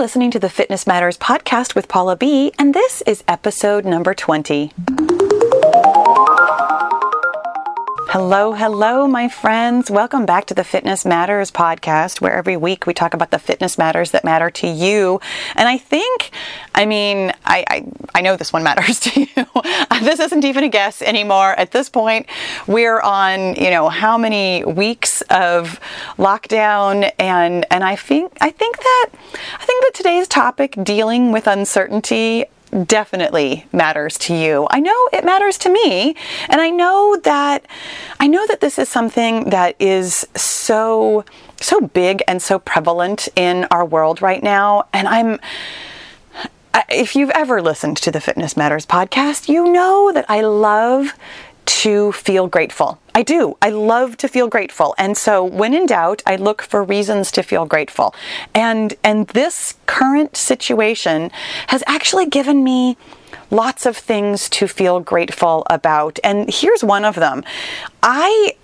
listening to the Fitness Matters podcast with Paula B, and this is episode number 20. Hello, hello, my friends. Welcome back to the Fitness Matters podcast, where every week we talk about the fitness matters that matter to you. And I think, I mean, I, I, I know this one matters to you. this isn't even a guess anymore. At this point, we're on, you know, how many weeks of lockdown, and and I think I think that I think that today's topic, dealing with uncertainty, definitely matters to you. I know it matters to me, and I know that I know that this is something that is so so big and so prevalent in our world right now, and I'm if you've ever listened to the Fitness Matters podcast, you know that I love to feel grateful. I do. I love to feel grateful. And so when in doubt, I look for reasons to feel grateful. And and this current situation has actually given me lots of things to feel grateful about. And here's one of them. I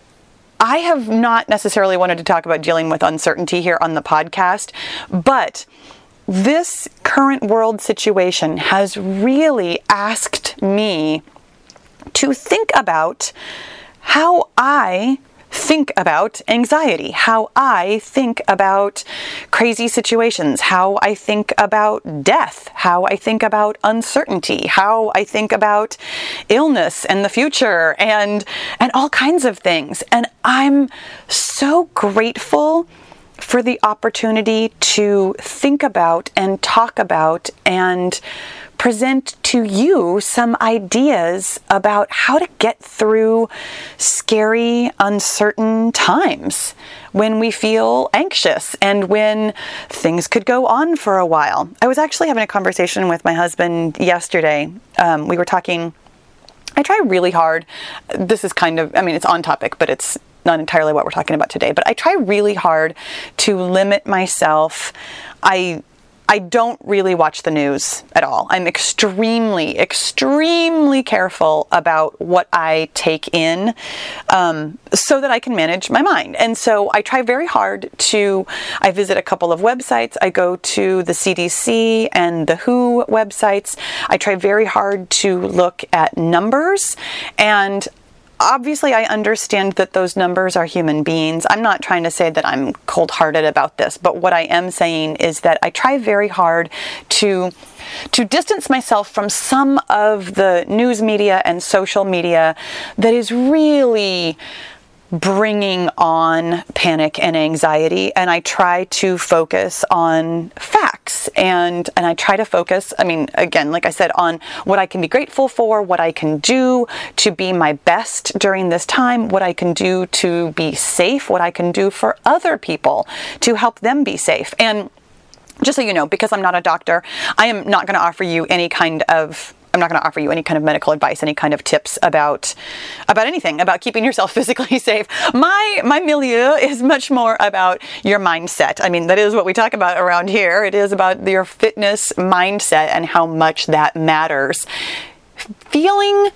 I have not necessarily wanted to talk about dealing with uncertainty here on the podcast, but this current world situation has really asked me to think about how I think about anxiety, how I think about crazy situations, how I think about death, how I think about uncertainty, how I think about illness and the future and and all kinds of things. And I'm so grateful for the opportunity to think about and talk about and present to you some ideas about how to get through scary, uncertain times when we feel anxious and when things could go on for a while. I was actually having a conversation with my husband yesterday. Um, we were talking. I try really hard. This is kind of, I mean, it's on topic, but it's not entirely what we're talking about today. But I try really hard to limit myself. I I don't really watch the news at all. I'm extremely, extremely careful about what I take in um, so that I can manage my mind. And so I try very hard to, I visit a couple of websites. I go to the CDC and the WHO websites. I try very hard to look at numbers and obviously I understand that those numbers are human beings. I'm not trying to say that I'm cold hearted about this, but what I am saying is that I try very hard to to distance myself from some of the news media and social media that is really bringing on panic and anxiety and I try to focus on facts. And and I try to focus I mean again like I said on what I can be grateful for what I can do to be my best during this time what I can do to be safe what I can do for other people to help them be safe. And just so you know because I'm not a doctor I am not going to offer you any kind of I'm not going to offer you any kind of medical advice, any kind of tips about about anything about keeping yourself physically safe. My my milieu is much more about your mindset. I mean, that is what we talk about around here. It is about your fitness mindset and how much that matters. Feeling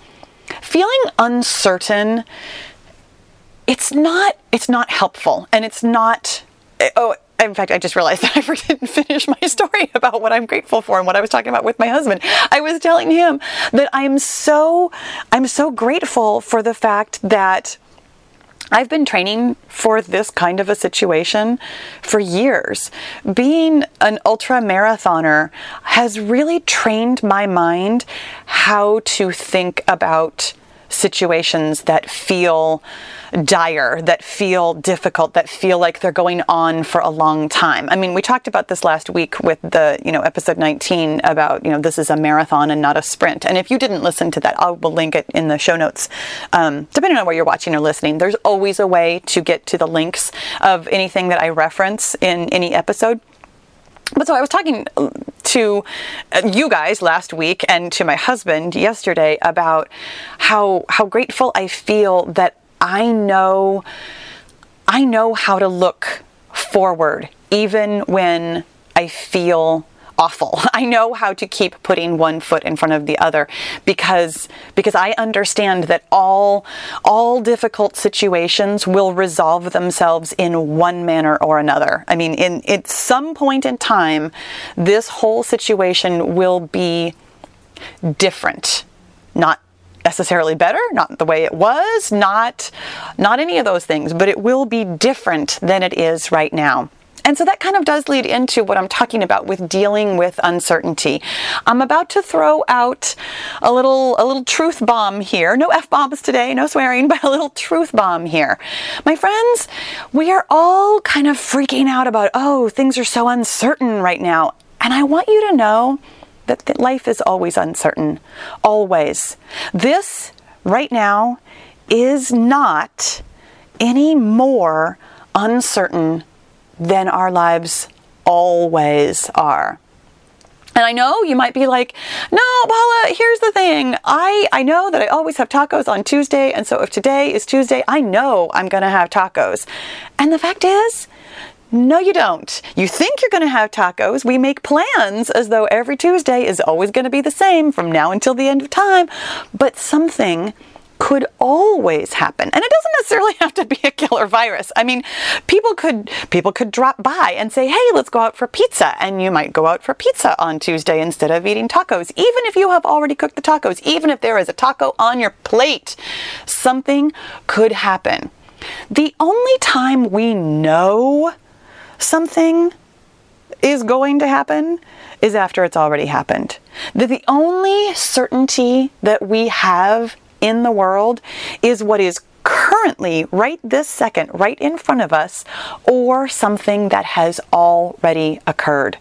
feeling uncertain it's not it's not helpful and it's not oh in fact, I just realized that I didn't finish my story about what I'm grateful for and what I was talking about with my husband. I was telling him that I'm so I'm so grateful for the fact that I've been training for this kind of a situation for years. Being an ultra marathoner has really trained my mind how to think about situations that feel dire, that feel difficult, that feel like they're going on for a long time. I mean, we talked about this last week with the, you know, episode 19 about, you know, this is a marathon and not a sprint. And if you didn't listen to that, I will link it in the show notes. Um, depending on where you're watching or listening, there's always a way to get to the links of anything that I reference in any episode. But so I was talking um, to uh, you guys last week and to my husband yesterday about how how grateful I feel that I know I know how to look forward even when I feel awful. I know how to keep putting one foot in front of the other because because I understand that all all difficult situations will resolve themselves in one manner or another. I mean, in at some point in time, this whole situation will be different. Not necessarily better, not the way it was, not not any of those things, but it will be different than it is right now. And so that kind of does lead into what I'm talking about with dealing with uncertainty. I'm about to throw out a little a little truth bomb here. No F bombs today, no swearing, but a little truth bomb here. My friends, we are all kind of freaking out about, oh, things are so uncertain right now. And I want you to know that life is always uncertain. Always. This right now is not any more uncertain than our lives always are. And I know you might be like, no, Paula, here's the thing. I, I know that I always have tacos on Tuesday. And so if today is Tuesday, I know I'm going to have tacos. And the fact is, no, you don't. You think you're going to have tacos. We make plans as though every Tuesday is always going to be the same from now until the end of time. But something could always happen. And it doesn't necessarily have to be a killer virus. I mean, people could people could drop by and say, "Hey, let's go out for pizza." And you might go out for pizza on Tuesday instead of eating tacos. Even if you have already cooked the tacos, even if there is a taco on your plate, something could happen. The only time we know something is going to happen is after it's already happened. That the only certainty that we have in the world is what is currently, right this second, right in front of us, or something that has already occurred.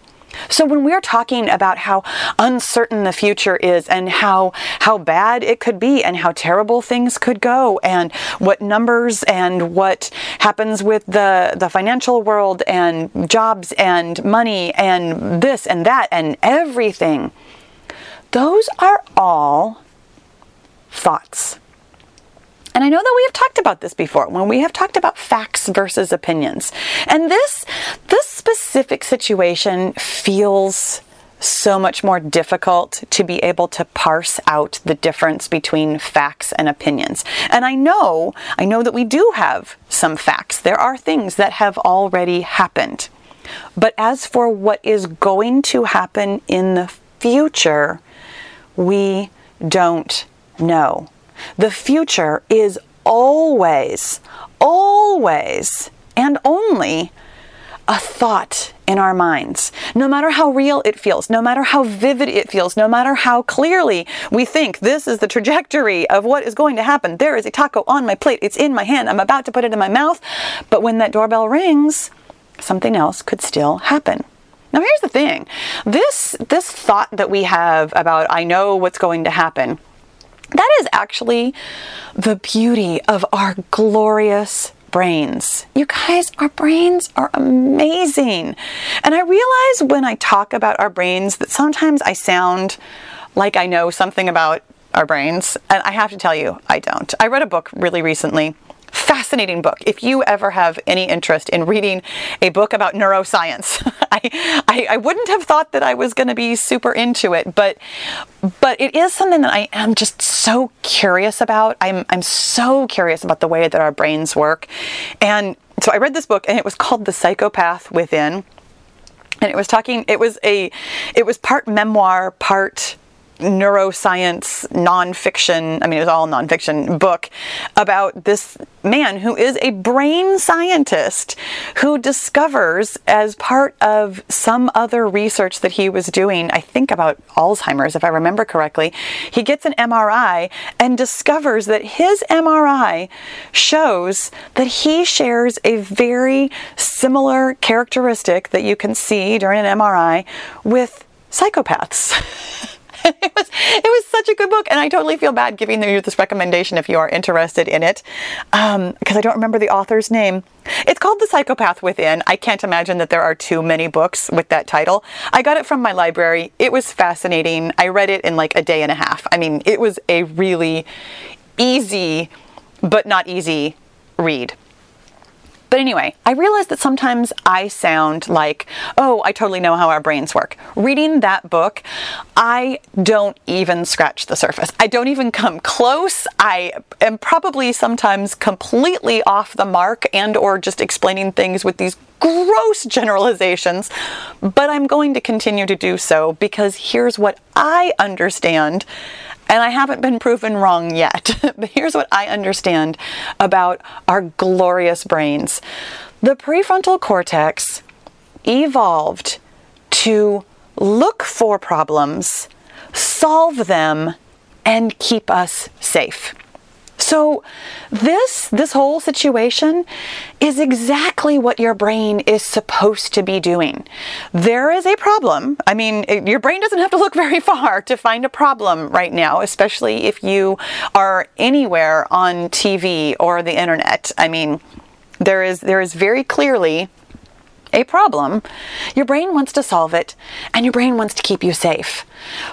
So when we're talking about how uncertain the future is and how how bad it could be and how terrible things could go and what numbers and what happens with the the financial world and jobs and money and this and that and everything those are all thoughts. And I know that we have talked about this before when we have talked about facts versus opinions. And this this specific situation feels so much more difficult to be able to parse out the difference between facts and opinions. And I know, I know that we do have some facts. There are things that have already happened. But as for what is going to happen in the future, we don't know. The future is always, always, and only a thought in our minds. No matter how real it feels, no matter how vivid it feels, no matter how clearly we think this is the trajectory of what is going to happen. There is a taco on my plate, it's in my hand, I'm about to put it in my mouth. But when that doorbell rings, something else could still happen. Now here's the thing. This this thought that we have about I know what's going to happen that is actually the beauty of our glorious brains. You guys, our brains are amazing. And I realize when I talk about our brains that sometimes I sound like I know something about our brains. And I have to tell you, I don't. I read a book really recently fascinating book. If you ever have any interest in reading a book about neuroscience, I, I, I, wouldn't have thought that I was going to be super into it, but but it is something that I am just so curious about. I'm I'm so curious about the way that our brains work, and so I read this book, and it was called The Psychopath Within. And it was talking, it was a, it was part memoir, part neuroscience nonfiction, I mean, it was all nonfiction book about this man who is a brain scientist who discovers, as part of some other research that he was doing, I think about Alzheimer's, if I remember correctly, he gets an MRI and discovers that his MRI shows that he shares a very similar characteristic that you can see during an MRI with psychopaths. it was it was such a good book, and I totally feel bad giving you this recommendation if you are interested in it, because um, I don't remember the author's name. It's called The Psychopath Within. I can't imagine that there are too many books with that title. I got it from my library. It was fascinating. I read it in like a day and a half. I mean, it was a really easy, but not easy read. But anyway, I realize that sometimes I sound like, oh, I totally know how our brains work. Reading that book, I don't even scratch the surface. I don't even come close. I am probably sometimes completely off the mark and or just explaining things with these gross generalizations, but I'm going to continue to do so because here's what I understand and I haven't been proven wrong yet. but here's what I understand about our glorious brains the prefrontal cortex evolved to look for problems, solve them, and keep us safe. So this this whole situation is exactly what your brain is supposed to be doing. There is a problem. I mean, your brain doesn't have to look very far to find a problem right now, especially if you are anywhere on TV or the internet. I mean, there is there is very clearly a problem, your brain wants to solve it and your brain wants to keep you safe.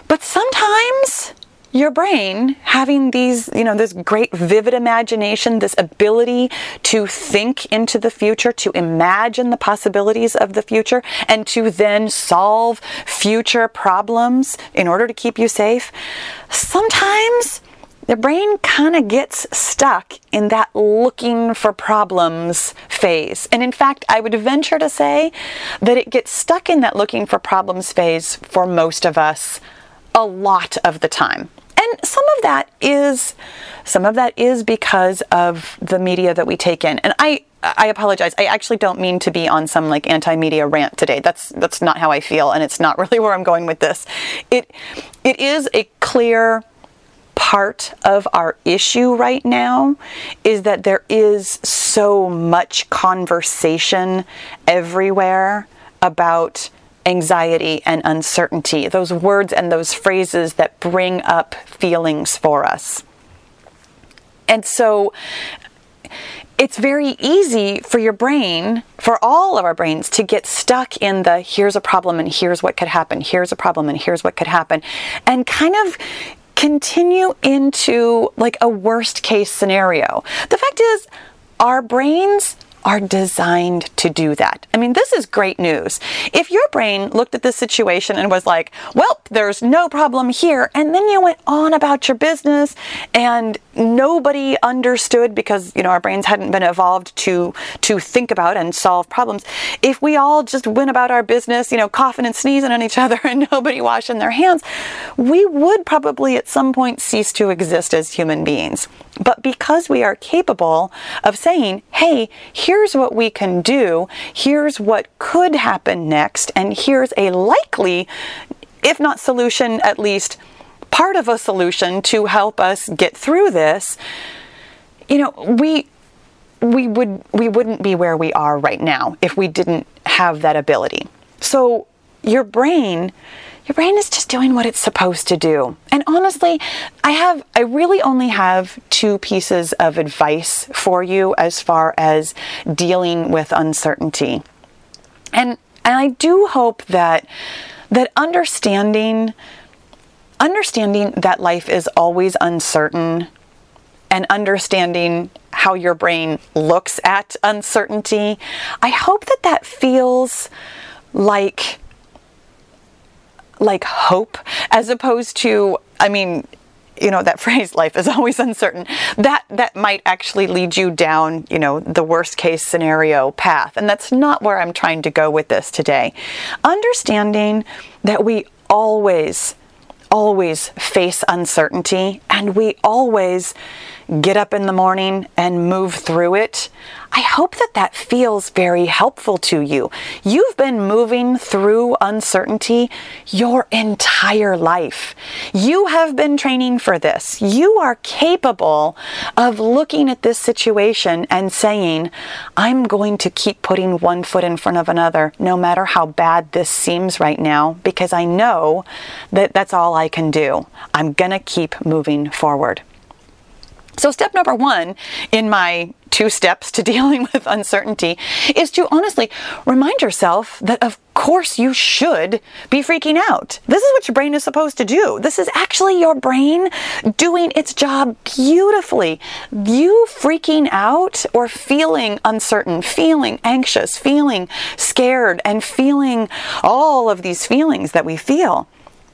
But sometimes your brain having these, you know, this great vivid imagination, this ability to think into the future, to imagine the possibilities of the future, and to then solve future problems in order to keep you safe. Sometimes the brain kind of gets stuck in that looking for problems phase. And in fact, I would venture to say that it gets stuck in that looking for problems phase for most of us a lot of the time. And some of that is some of that is because of the media that we take in. And I I apologize. I actually don't mean to be on some like anti-media rant today. That's that's not how I feel and it's not really where I'm going with this. It it is a clear part of our issue right now is that there is so much conversation everywhere about anxiety and uncertainty, those words and those phrases that bring up feelings for us. And so it's very easy for your brain, for all of our brains, to get stuck in the here's a problem and here's what could happen, here's a problem and here's what could happen, and kind of continue into like a worst case scenario. The fact is, our brains are designed to do that. I mean, this is great news. If your brain looked at this situation and was like, well, there's no problem here, and then you went on about your business and nobody understood because, you know, our brains hadn't been evolved to to think about and solve problems. If we all just went about our business, you know, coughing and sneezing on each other and nobody washing their hands, we would probably at some point cease to exist as human beings. But because we are capable of saying, hey, here's what we can do, here's what could happen next, and here's a likely, if not solution, at least part of a solution to help us get through this, you know, we we would we wouldn't be where we are right now if we didn't have that ability. So your brain your brain is just doing what it's supposed to do. And honestly, I have I really only have two pieces of advice for you as far as dealing with uncertainty. And and I do hope that that understanding understanding that life is always uncertain and understanding how your brain looks at uncertainty, I hope that that feels like like hope as opposed to, I mean, you know that phrase life is always uncertain that that might actually lead you down you know the worst case scenario path and that's not where i'm trying to go with this today understanding that we always always face uncertainty and we always get up in the morning and move through it. I hope that that feels very helpful to you. You've been moving through uncertainty your entire life. You have been training for this. You are capable of looking at this situation and saying, I'm going to keep putting one foot in front of another, no matter how bad this seems right now, because I know that that's all I can do. I'm going to keep moving forward. So, step number one in my two steps to dealing with uncertainty is to honestly remind yourself that, of course, you should be freaking out. This is what your brain is supposed to do. This is actually your brain doing its job beautifully. You freaking out or feeling uncertain, feeling anxious, feeling scared, and feeling all of these feelings that we feel.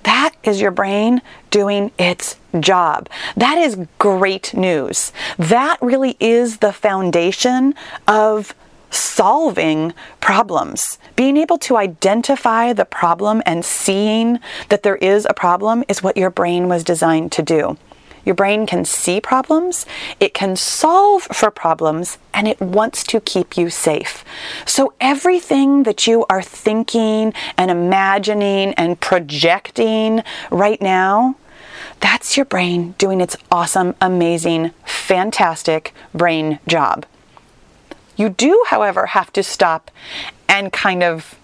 That is your brain doing its job. That is great news. That really is the foundation of solving problems. Being able to identify the problem and seeing that there is a problem is what your brain was designed to do. Your brain can see problems, it can solve for problems, and it wants to keep you safe. So, everything that you are thinking and imagining and projecting right now, that's your brain doing its awesome, amazing, fantastic brain job. You do, however, have to stop and kind of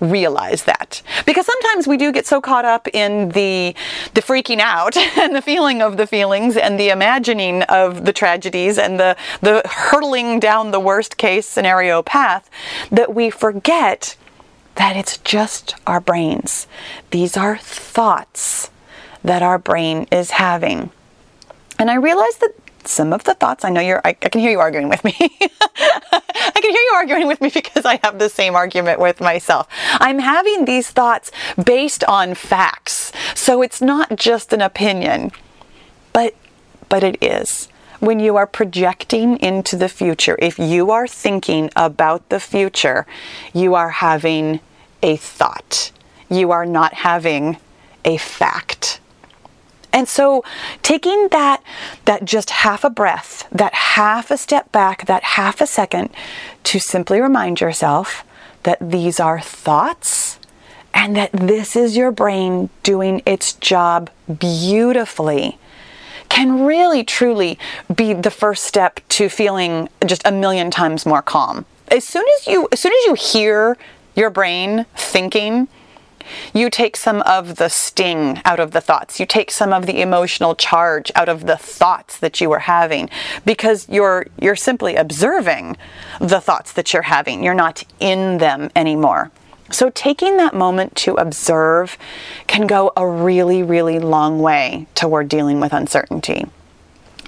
realize that. Because sometimes we do get so caught up in the the freaking out and the feeling of the feelings and the imagining of the tragedies and the the hurtling down the worst case scenario path that we forget that it's just our brains. These are thoughts that our brain is having. And i realize that some of the thoughts. I know you're, I, I can hear you arguing with me. I can hear you arguing with me because I have the same argument with myself. I'm having these thoughts based on facts. So it's not just an opinion, but, but it is. When you are projecting into the future, if you are thinking about the future, you are having a thought. You are not having a fact. And so taking that that just half a breath, that half a step back, that half a second to simply remind yourself that these are thoughts and that this is your brain doing its job beautifully can really truly be the first step to feeling just a million times more calm. As soon as you as soon as you hear your brain thinking you take some of the sting out of the thoughts. You take some of the emotional charge out of the thoughts that you are having because you're you're simply observing the thoughts that you're having. You're not in them anymore. So taking that moment to observe can go a really really long way toward dealing with uncertainty.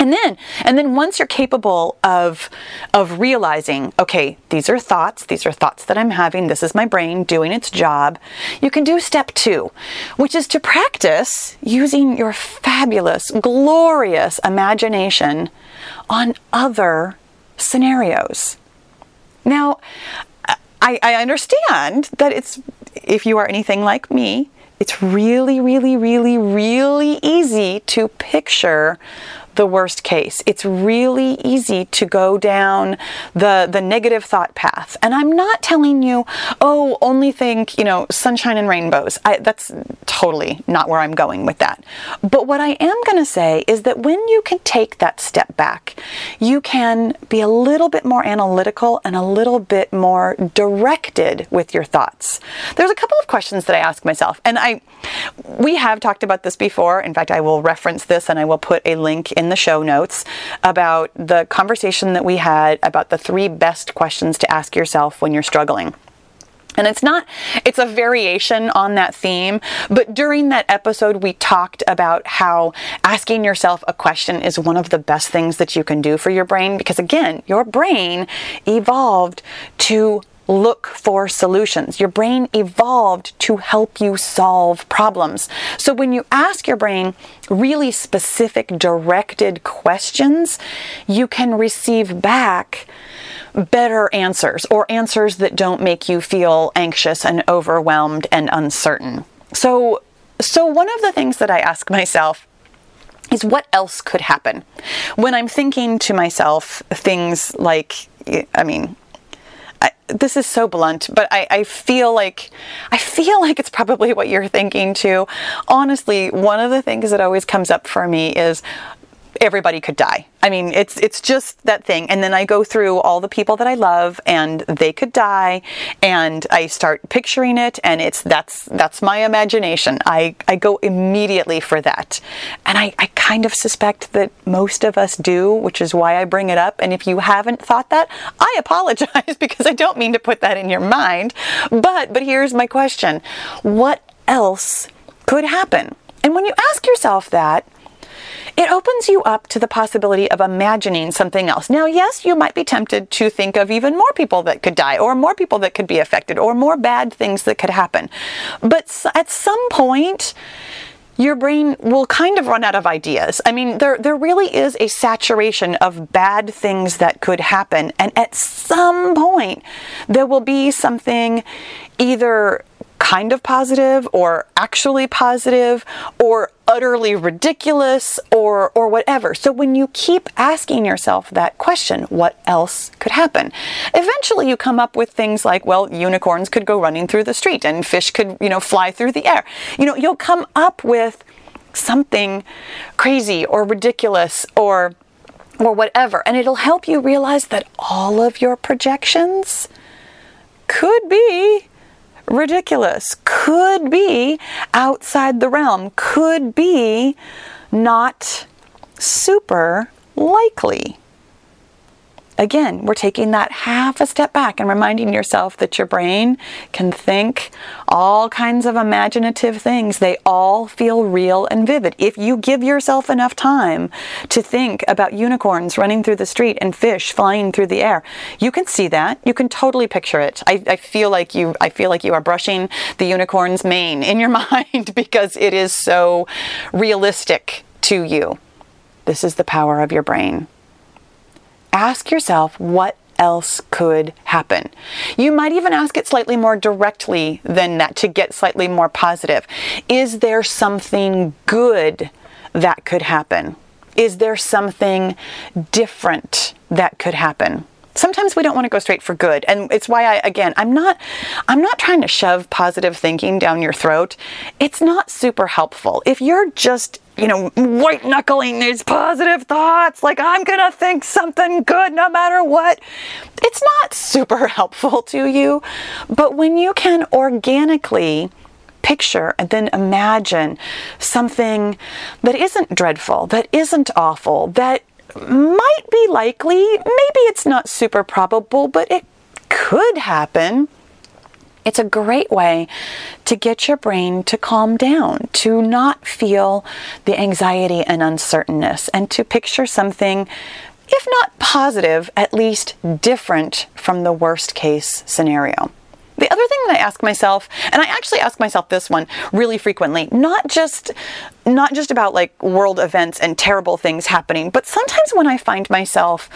And then, and then once you're capable of, of realizing, okay, these are thoughts, these are thoughts that I'm having, this is my brain doing its job, you can do step two, which is to practice using your fabulous, glorious imagination on other scenarios. Now, I, I understand that it's, if you are anything like me, it's really, really, really, really easy to picture the worst case. It's really easy to go down the the negative thought path. And I'm not telling you, oh, only think, you know, sunshine and rainbows. I, that's totally not where I'm going with that. But what I am going to say is that when you can take that step back, you can be a little bit more analytical and a little bit more directed with your thoughts. There's a couple of questions that I ask myself, and I we have talked about this before. In fact, I will reference this and I will put a link in the show notes about the conversation that we had about the three best questions to ask yourself when you're struggling. And it's not, it's a variation on that theme, but during that episode, we talked about how asking yourself a question is one of the best things that you can do for your brain because, again, your brain evolved to look for solutions. Your brain evolved to help you solve problems. So when you ask your brain really specific, directed questions, you can receive back better answers or answers that don't make you feel anxious and overwhelmed and uncertain. So so one of the things that I ask myself is what else could happen when I'm thinking to myself things like I mean I, this is so blunt, but I, I feel like I feel like it's probably what you're thinking too. Honestly, one of the things that always comes up for me is everybody could die. I mean, it's it's just that thing. And then I go through all the people that I love and they could die and I start picturing it and it's that's that's my imagination. I, I go immediately for that. And I, I kind of suspect that most of us do, which is why I bring it up. And if you haven't thought that, I apologize because I don't mean to put that in your mind. But but here's my question. What else could happen? And when you ask yourself that, it opens you up to the possibility of imagining something else. Now, yes, you might be tempted to think of even more people that could die, or more people that could be affected, or more bad things that could happen. But at some point, your brain will kind of run out of ideas. I mean, there, there really is a saturation of bad things that could happen. And at some point, there will be something either kind of positive or actually positive or utterly ridiculous or or whatever. So when you keep asking yourself that question, what else could happen? Eventually you come up with things like, well, unicorns could go running through the street and fish could, you know, fly through the air. You know, you'll come up with something crazy or ridiculous or or whatever and it'll help you realize that all of your projections could be ridiculous, could be outside the realm, could be not super likely. Again, we're taking that half a step back and reminding yourself that your brain can think all kinds of imaginative things. They all feel real and vivid. If you give yourself enough time to think about unicorns running through the street and fish flying through the air, you can see that. You can totally picture it. I, I feel like you I feel like you are brushing the unicorn's mane in your mind because it is so realistic to you. This is the power of your brain ask yourself what else could happen. You might even ask it slightly more directly than that to get slightly more positive. Is there something good that could happen? Is there something different that could happen? sometimes we don't want to go straight for good and it's why i again i'm not i'm not trying to shove positive thinking down your throat it's not super helpful if you're just you know white knuckling these positive thoughts like i'm gonna think something good no matter what it's not super helpful to you but when you can organically picture and then imagine something that isn't dreadful that isn't awful that might be likely. Maybe it's not super probable, but it could happen. It's a great way to get your brain to calm down, to not feel the anxiety and uncertainness, and to picture something, if not positive, at least different from the worst case scenario. The other thing that I ask myself, and I actually ask myself this one really frequently, not just not just about like world events and terrible things happening, but sometimes when I find myself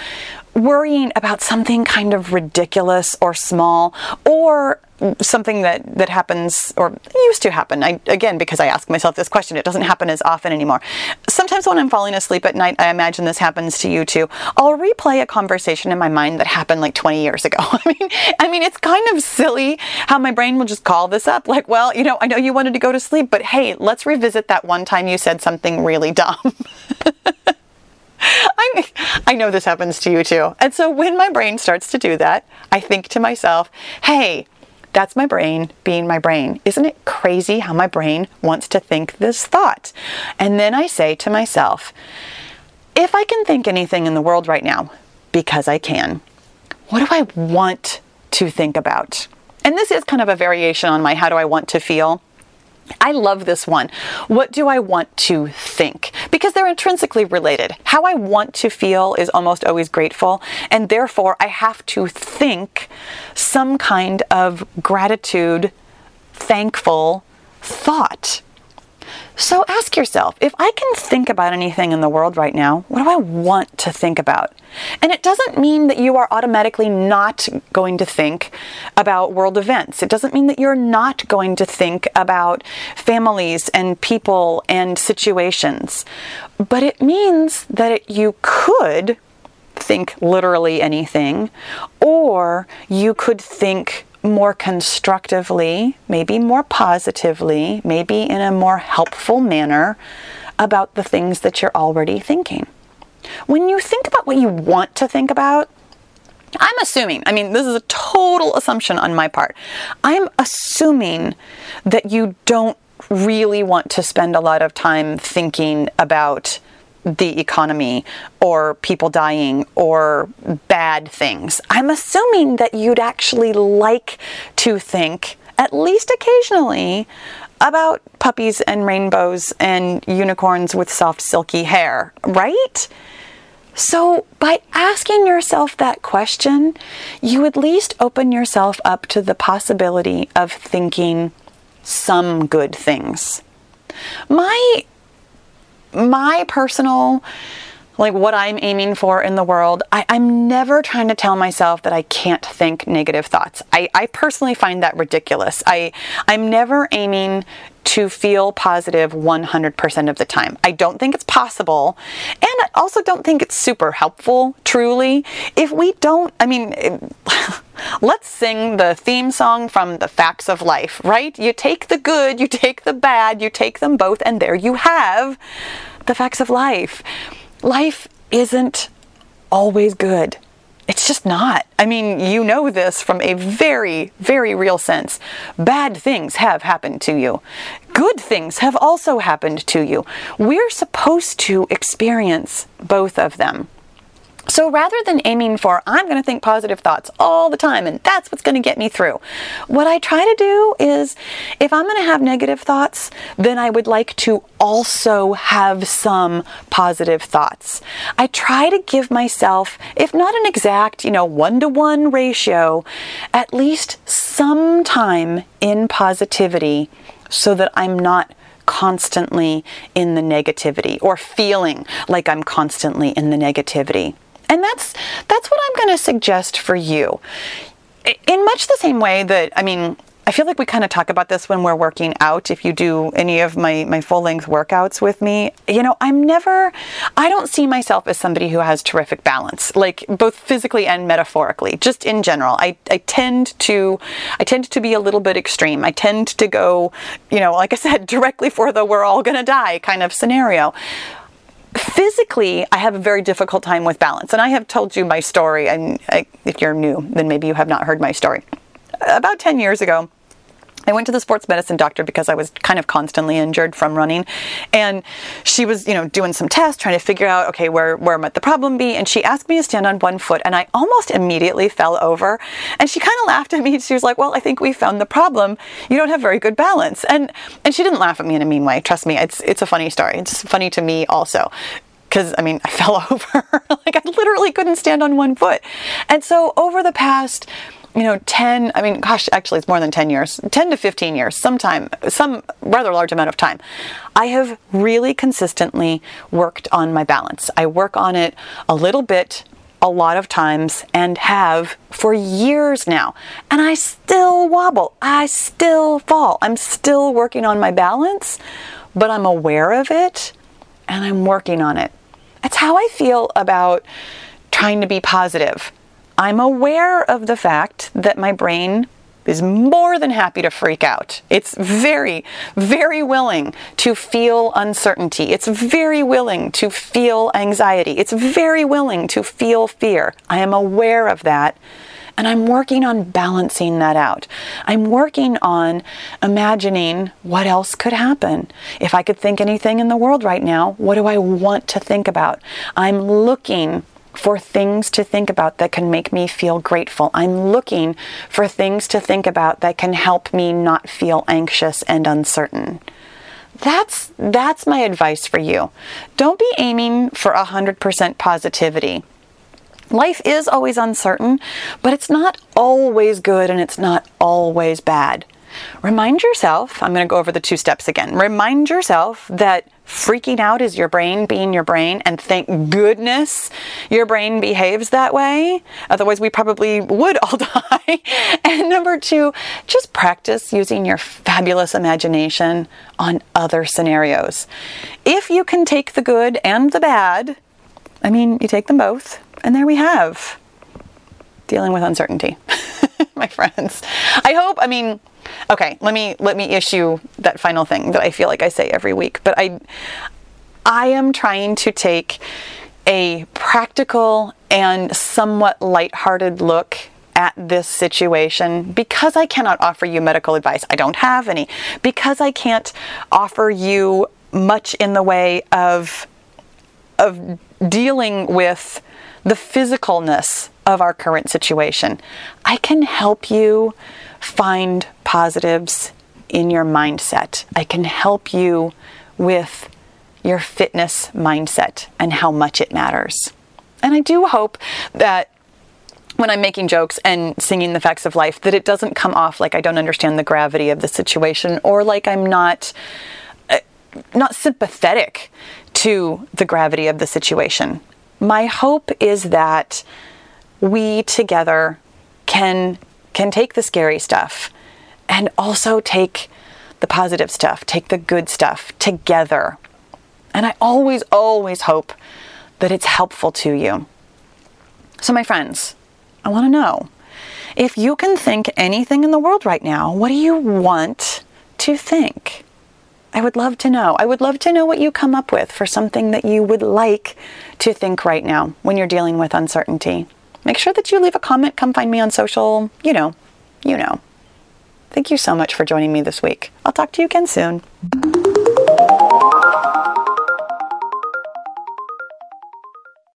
worrying about something kind of ridiculous or small or something that that happens or used to happen. I, again because i ask myself this question it doesn't happen as often anymore. Sometimes when i'm falling asleep at night i imagine this happens to you too. I'll replay a conversation in my mind that happened like 20 years ago. I mean i mean it's kind of silly how my brain will just call this up like well you know i know you wanted to go to sleep but hey let's revisit that one time you said something really dumb. I I know this happens to you too. And so when my brain starts to do that, I think to myself, hey, that's my brain being my brain. Isn't it crazy how my brain wants to think this thought? And then I say to myself, if I can think anything in the world right now, because I can, what do I want to think about? And this is kind of a variation on my how do I want to feel. I love this one. What do I want to think? Because they're intrinsically related. How I want to feel is almost always grateful, and therefore I have to think some kind of gratitude, thankful thought. So ask yourself if I can think about anything in the world right now, what do I want to think about? And it doesn't mean that you are automatically not going to think about world events. It doesn't mean that you're not going to think about families and people and situations. But it means that it, you could think literally anything, or you could think more constructively, maybe more positively, maybe in a more helpful manner about the things that you're already thinking. when you think about what you want to think about, I'm assuming, I mean, this is a total assumption on my part. I'm assuming that you don't really want to spend a lot of time thinking about the economy or people dying or bad things. I'm assuming that you'd actually like to think, at least occasionally, about puppies and rainbows and unicorns with soft, silky hair, right? So, by asking yourself that question, you at least open yourself up to the possibility of thinking some good things. My my personal like what I'm aiming for in the world, I, am never trying to tell myself that I can't think negative thoughts. I, I personally find that ridiculous. I I'm never aiming to feel positive 100% of the time. I don't think it's possible. And I also don't think it's super helpful, truly. If we don't, I mean, let's sing the theme song from The Facts of Life, right? You take the good, you take the bad, you take them both, and there you have the facts of life. Life isn't always good. It's just not. I mean, you know this from a very, very real sense. Bad things have happened to you. Good things have also happened to you. We're supposed to experience both of them. So rather than aiming for, I'm going to think positive thoughts all the time and that's what's going to get me through, what I try to do is if I'm going to have negative thoughts, then I would like to also have some positive thoughts. I try to give myself, if not an exact, you know, one to one ratio, at least some time in positivity so that I'm not constantly in the negativity or feeling like I'm constantly in the negativity. And that's that's what I'm going to suggest for you. In much the same way that I mean, I feel like we kind of talk about this when we're working out. If you do any of my, my full length workouts with me, you know, I'm never, I don't see myself as somebody who has terrific balance, like both physically and metaphorically, just in general. I, I tend to, I tend to be a little bit extreme. I tend to go, you know, like I said, directly for the we're all going to die kind of scenario physically, I have a very difficult time with balance. And I have told you my story, and I, if you're new, then maybe you have not heard my story. About 10 years ago, I went to the sports medicine doctor because I was kind of constantly injured from running. And she was, you know, doing some tests, trying to figure out, okay, where, where might the problem be? And she asked me to stand on one foot and I almost immediately fell over. And she kind of laughed at me. She was like, well, I think we found the problem. You don't have very good balance. And, and she didn't laugh at me in a mean way. Trust me, it's, it's a funny story. It's funny to me also because I mean, I fell over. like, I literally couldn't stand on one foot. And so, over the past you know 10 i mean gosh actually it's more than 10 years 10 to 15 years sometime some rather large amount of time. I have really consistently worked on my balance. I work on it a little bit a lot of times and have for years now. And i still wobble. I still fall. I'm still working on my balance but i'm aware of it and i'm working on it. That's how i feel about trying to be positive I'm aware of the fact that my brain is more than happy to freak out. It's very, very willing to feel uncertainty. It's very willing to feel anxiety. It's very willing to feel fear. I am aware of that. And I'm working on balancing that out. I'm working on imagining what else could happen. If I could think anything in the world right now, what do I want to think about? I'm looking for things to think about that can make me feel grateful. I'm looking for things to think about that can help me not feel anxious and uncertain. That's that's my advice for you. Don't be aiming for 100% positivity. Life is always uncertain, but it's not always good and it's not always bad. Remind yourself, I'm going to go over the two steps again. Remind yourself that freaking out is your brain being your brain, and thank goodness your brain behaves that way. Otherwise, we probably would all die. and number two, just practice using your fabulous imagination on other scenarios. If you can take the good and the bad, I mean, you take them both, and there we have dealing with uncertainty, my friends. I hope, I mean, Okay, let me let me issue that final thing that I feel like I say every week, but I I am trying to take a practical and somewhat lighthearted look at this situation because I cannot offer you medical advice. I don't have any. Because I can't offer you much in the way of of dealing with the physicalness of our current situation. I can help you find positives in your mindset. I can help you with your fitness mindset and how much it matters. And I do hope that when I'm making jokes and singing the facts of life, that it doesn't come off like I don't understand the gravity of the situation or like I'm not uh, not sympathetic to the gravity of the situation. My hope is that we together can can take the scary stuff and also take the positive stuff, take the good stuff together. And I always always hope that it's helpful to you. So my friends, I want to know if you can think anything in the world right now, what do you want to think? I would love to know. I would love to know what you come up with for something that you would like to think right now when you're dealing with uncertainty. Make sure that you leave a comment. Come find me on social. You know, you know. Thank you so much for joining me this week. I'll talk to you again soon.